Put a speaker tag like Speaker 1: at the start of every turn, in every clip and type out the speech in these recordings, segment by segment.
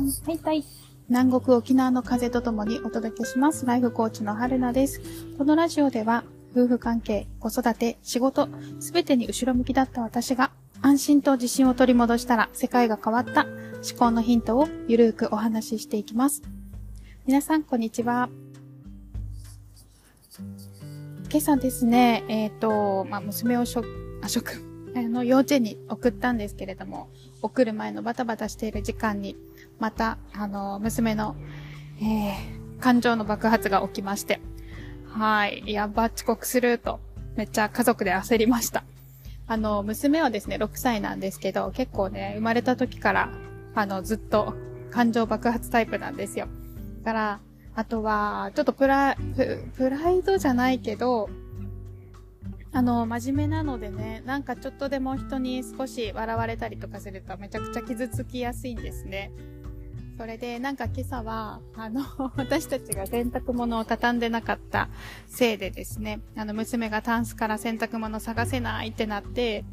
Speaker 1: はいはい。南国沖縄の風とともにお届けします。ライフコーチの春菜です。このラジオでは、夫婦関係、子育て、仕事、すべてに後ろ向きだった私が、安心と自信を取り戻したら世界が変わった思考のヒントをゆるーくお話ししていきます。皆さん、こんにちは。今朝ですね、えっ、ー、と、まあ、娘を食、あ、食、あの、幼稚園に送ったんですけれども、送る前のバタバタしている時間に、また、あの、娘の、えー、感情の爆発が起きまして、はい、やば、遅刻すると、めっちゃ家族で焦りました。あの、娘はですね、6歳なんですけど、結構ね、生まれた時から、あの、ずっと感情爆発タイプなんですよ。だから、あとは、ちょっとプラ、プライドじゃないけど、あの、真面目なのでね、なんかちょっとでも人に少し笑われたりとかするとめちゃくちゃ傷つきやすいんですね。それで、なんか今朝は、あの、私たちが洗濯物を畳んでなかったせいでですね、あの、娘がタンスから洗濯物探せないってなって、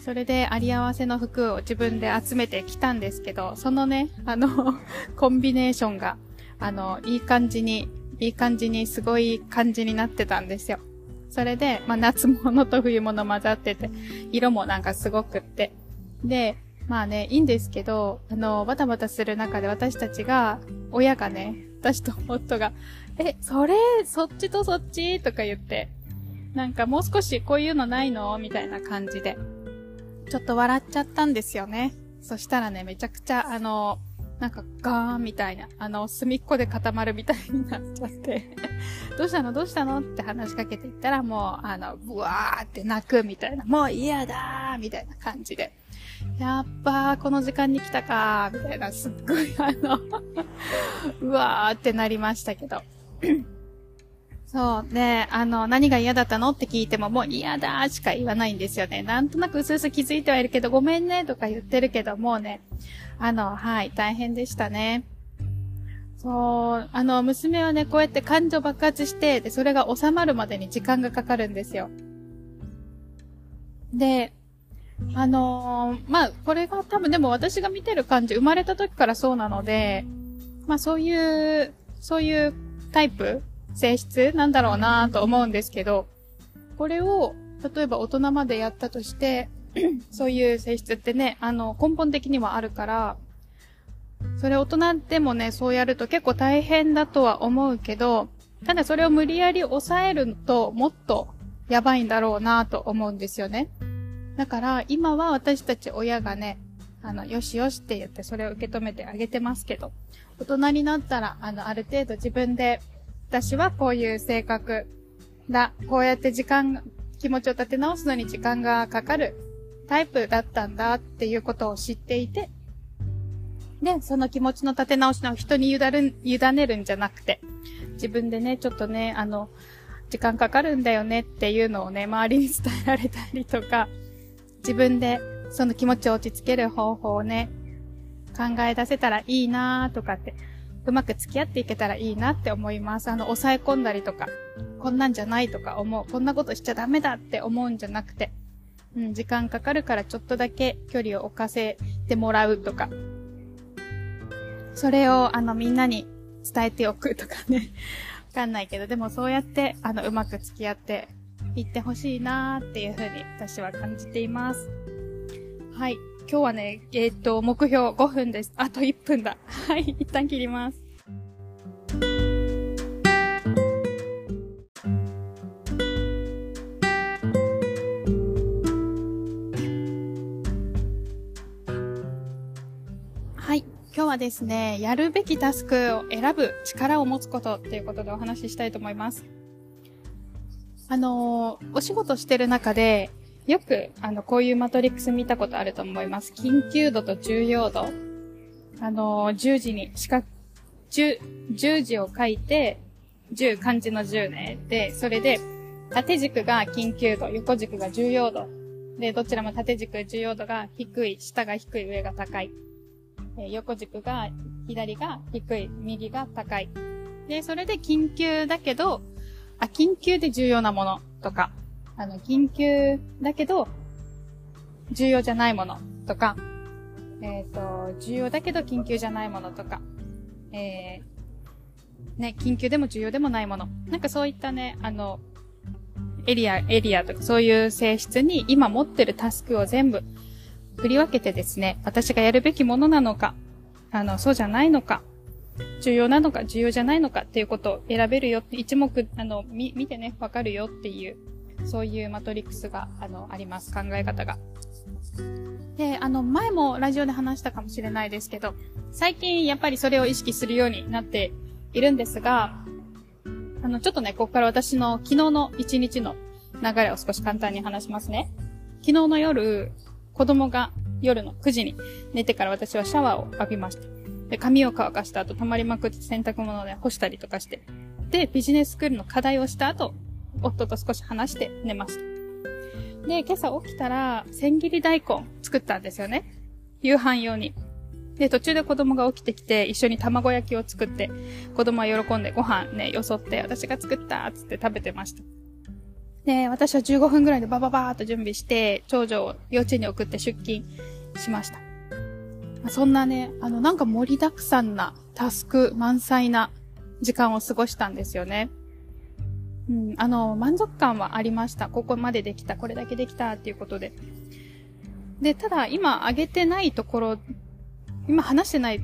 Speaker 1: それであり合わせの服を自分で集めてきたんですけど、そのね、あの、コンビネーションがあの、いい感じに、いい感じにすごい感じになってたんですよ。それで、まあ、夏物と冬物混ざってて、色もなんかすごくって。で、まあね、いいんですけど、あの、バタバタする中で私たちが、親がね、私と夫が、え、それ、そっちとそっちとか言って、なんかもう少しこういうのないの？みたいな感じで、ちょっと笑っちゃったんですよね。そしたらね、めちゃくちゃ、あの、なんかガーンみたいな、あの、隅っこで固まるみたいになっちゃって どうしたの？どうしたの？って話しかけていったらもう、あの、ブワーって泣くみたいな、もう嫌だーみたいな感じで。やっぱ、この時間に来たかーみたいな、すっごいあの うわーってなりましたけど そう。で、あの、何が嫌だったのって聞いても、もう嫌だしか言わないんですよね。なんとなくうすうす気づいてはいるけど、ごめんねとか言ってるけど、もうね、あの、はい、大変でしたね。そう、あの、娘はね、こうやって感情爆発して、で、それが収まるまでに時間がかかるんですよ。で、あのー、まあ、これが多分でも私が見てる感じ、生まれた時からそうなので、まあそういう、そういうタイプ性質なんだろうなと思うんですけど、これを、例えば大人までやったとして、そういう性質ってね、あの、根本的にはあるから、それ大人でもね、そうやると結構大変だとは思うけど、ただそれを無理やり抑えるともっとやばいんだろうなと思うんですよね。だから今は私たち親がね、あの、よしよしって言ってそれを受け止めてあげてますけど、大人になったら、あの、ある程度自分で私はこういう性格だ。こうやって時間、気持ちを立て直すのに時間がかかるタイプだったんだっていうことを知っていて、で、その気持ちの立て直しの人に委る委ねるんじゃなくて、自分でね、ちょっとね、あの、時間かかるんだよねっていうのをね、周りに伝えられたりとか、自分でその気持ちを落ち着ける方法をね、考え出せたらいいなーとかって、うまく付き合っていけたらいいなって思います。あの、抑え込んだりとか、こんなんじゃないとか思う、こんなことしちゃダメだって思うんじゃなくて、うん、時間かかるからちょっとだけ距離を置かせてもらうとか、それをあのみんなに伝えておくとかね。わかんないけど、でもそうやってあのうまく付き合っていってほしいなーっていうふうに私は感じています。はい。今日はね、えっ、ー、と、目標5分です。あと1分だ。はい、一旦切ります。はい。今日はですね、やるべきタスクを選ぶ力を持つことっていうことでお話ししたいと思います。あのー、お仕事してる中で、よく、あの、こういうマトリックス見たことあると思います。緊急度と重要度。あの、十字に、四角、十、十字を書いて、十、漢字の十ね。で、それで、縦軸が緊急度、横軸が重要度。で、どちらも縦軸、重要度が低い、下が低い、上が高い。え横軸が、左が低い、右が高い。で、それで緊急だけど、あ、緊急で重要なものとか、あの、緊急だけど、重要じゃないものとか、えっ、ー、と、重要だけど緊急じゃないものとか、えー、ね、緊急でも重要でもないもの。なんかそういったね、あの、エリア、エリアとかそういう性質に今持ってるタスクを全部振り分けてですね、私がやるべきものなのか、あの、そうじゃないのか、重要なのか、重要じゃないのかっていうことを選べるよって、一目、あの、み、見てね、わかるよっていう、そういうマトリックスが、あの、あります。考え方が。で、あの、前もラジオで話したかもしれないですけど、最近やっぱりそれを意識するようになっているんですが、あの、ちょっとね、ここから私の昨日の一日の流れを少し簡単に話しますね。昨日の夜、子供が夜の9時に寝てから私はシャワーを浴びました。で、髪を乾かした後、溜まりまくって洗濯物で干したりとかして。で、ビジネススクールの課題をした後、夫と少し話して寝ました。で、今朝起きたら、千切り大根作ったんですよね。夕飯用に。で、途中で子供が起きてきて、一緒に卵焼きを作って、子供は喜んでご飯ね、よそって、私が作ったつって食べてました。で、私は15分ぐらいでバババーっと準備して、長女を幼稚園に送って出勤しました。そんなね、あの、なんか盛りだくさんな、タスク満載な時間を過ごしたんですよね。うん、あの、満足感はありました。ここまでできた、これだけできたっていうことで。で、ただ今上げてないところ今話してない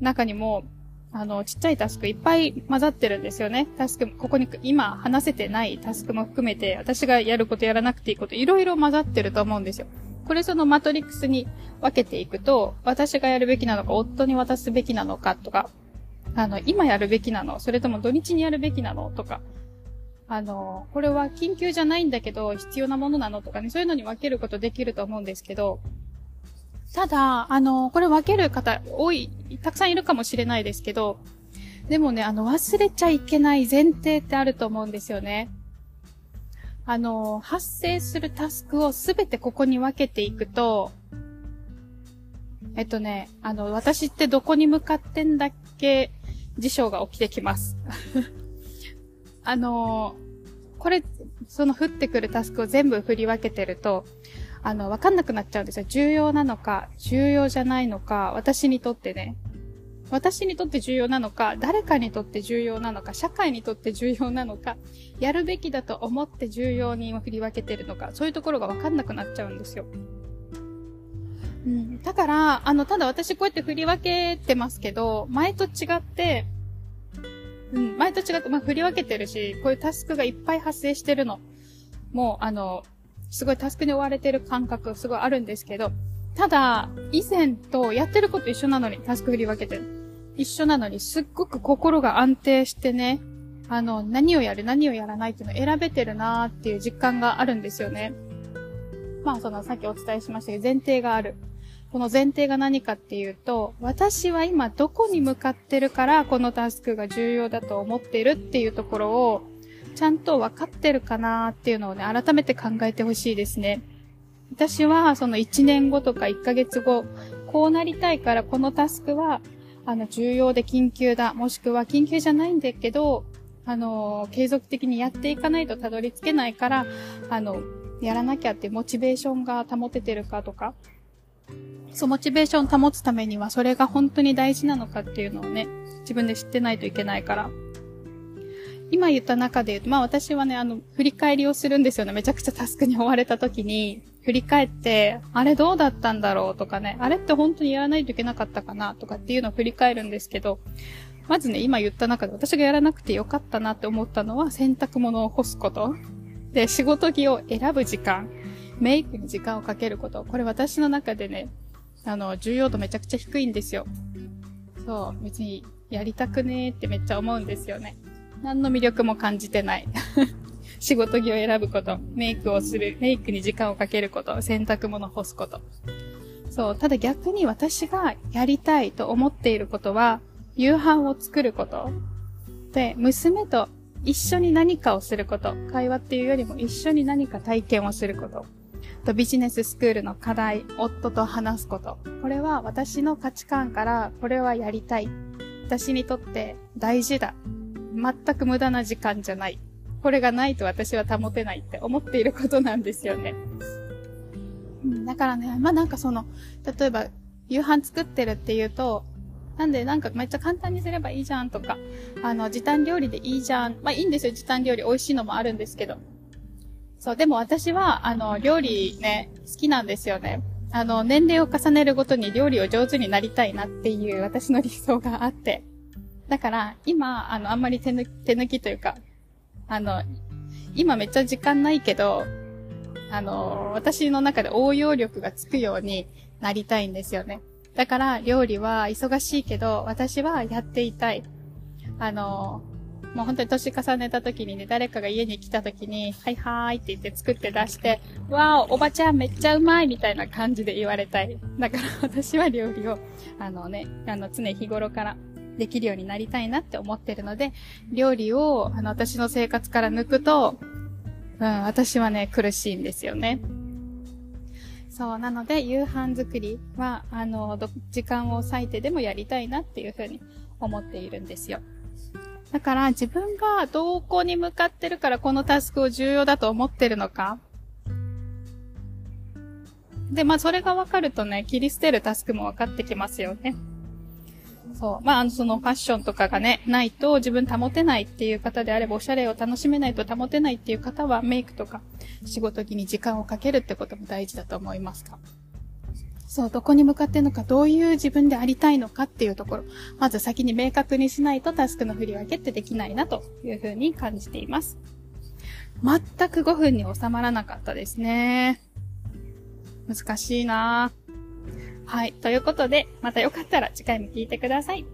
Speaker 1: 中にも、あの、ちっちゃいタスクいっぱい混ざってるんですよね。タスク、ここに今話せてないタスクも含めて、私がやることやらなくていいこと、いろいろ混ざってると思うんですよ。これそのマトリックスに分けていくと、私がやるべきなのか、夫に渡すべきなのかとか、あの、今やるべきなの、それとも土日にやるべきなのとか、あの、これは緊急じゃないんだけど、必要なものなのとかね、そういうのに分けることできると思うんですけど、ただ、あの、これ分ける方多い、たくさんいるかもしれないですけど、でもね、あの、忘れちゃいけない前提ってあると思うんですよね。あの、発生するタスクをすべてここに分けていくと、えっとね、あの、私ってどこに向かってんだっけ事象が起きてきます。あの、これ、その降ってくるタスクを全部振り分けてると、あの、わかんなくなっちゃうんですよ。重要なのか、重要じゃないのか、私にとってね。私にとって重要なのか、誰かにとって重要なのか、社会にとって重要なのか、やるべきだと思って重要に振り分けてるのか、そういうところがわかんなくなっちゃうんですよ。うん。だから、あの、ただ私こうやって振り分けてますけど、前と違って、うん、前と違って、まあ、振り分けてるし、こういうタスクがいっぱい発生してるの。もう、あの、すごいタスクに追われてる感覚すごいあるんですけど、ただ、以前とやってること一緒なのに、タスク振り分けてる。一緒なのに、すっごく心が安定してね、あの、何をやる、何をやらないっていうのを選べてるなーっていう実感があるんですよね。まあ、その、さっきお伝えしましたけど、前提がある。この前提が何かっていうと、私は今どこに向かってるから、このタスクが重要だと思ってるっていうところを、ちゃんと分かってるかなっていうのをね、改めて考えてほしいですね。私は、その1年後とか1ヶ月後、こうなりたいからこのタスクは、あの、重要で緊急だ、もしくは緊急じゃないんだけど、あの、継続的にやっていかないとたどり着けないから、あの、やらなきゃってモチベーションが保ててるかとか、そう、モチベーション保つためにはそれが本当に大事なのかっていうのをね、自分で知ってないといけないから、今言った中で言うと、まあ私はね、あの、振り返りをするんですよね。めちゃくちゃタスクに追われた時に、振り返って、あれどうだったんだろうとかね、あれって本当にやらないといけなかったかなとかっていうのを振り返るんですけど、まずね、今言った中で私がやらなくてよかったなって思ったのは、洗濯物を干すこと。で、仕事着を選ぶ時間。メイクに時間をかけること。これ私の中でね、あの、重要度めちゃくちゃ低いんですよ。そう、別にやりたくねーってめっちゃ思うんですよね。何の魅力も感じてない。仕事着を選ぶこと、メイクをする、メイクに時間をかけること、洗濯物干すこと。そう、ただ逆に私がやりたいと思っていることは、夕飯を作ること。で、娘と一緒に何かをすること。会話っていうよりも一緒に何か体験をすること。とビジネススクールの課題、夫と話すこと。これは私の価値観からこれはやりたい。私にとって大事だ。全く無駄な時間じゃない。これがないと私は保てないって思っていることなんですよね。うん、だからね、まあなんかその、例えば、夕飯作ってるっていうと、なんでなんかめっちゃ簡単にすればいいじゃんとか、あの、時短料理でいいじゃん。まあいいんですよ、時短料理。美味しいのもあるんですけど。そう、でも私は、あの、料理ね、好きなんですよね。あの、年齢を重ねるごとに料理を上手になりたいなっていう私の理想があって。だから、今、あの、あんまり手抜き手抜きというか、あの、今めっちゃ時間ないけど、あの、私の中で応用力がつくようになりたいんですよね。だから料理は忙しいけど、私はやっていたい。あの、もう本当に年重ねた時にね、誰かが家に来た時に、はいはーいって言って作って出して、わー、おばちゃんめっちゃうまいみたいな感じで言われたい。だから私は料理を、あのね、あの常日頃からできるようになりたいなって思ってるので、料理を、あの、私の生活から抜くと、うん、私はね、苦しいんですよね。そう、なので、夕飯作りは、あの、時間を割いてでもやりたいなっていうふうに思っているんですよ。だから自分がどこに向かってるからこのタスクを重要だと思ってるのか。で、まあそれが分かるとね、切り捨てるタスクも分かってきますよね。そう。まあ、あの、そのファッションとかがね、ないと自分保てないっていう方であれば、おしゃれを楽しめないと保てないっていう方は、メイクとか仕事着に時間をかけるってことも大事だと思いますか？そう、どこに向かってるのか、どういう自分でありたいのかっていうところ、まず先に明確にしないとタスクの振り分けってできないなというふうに感じています。全く5分に収まらなかったですね。難しいなぁはい。ということで、またよかったら次回も聞いてください。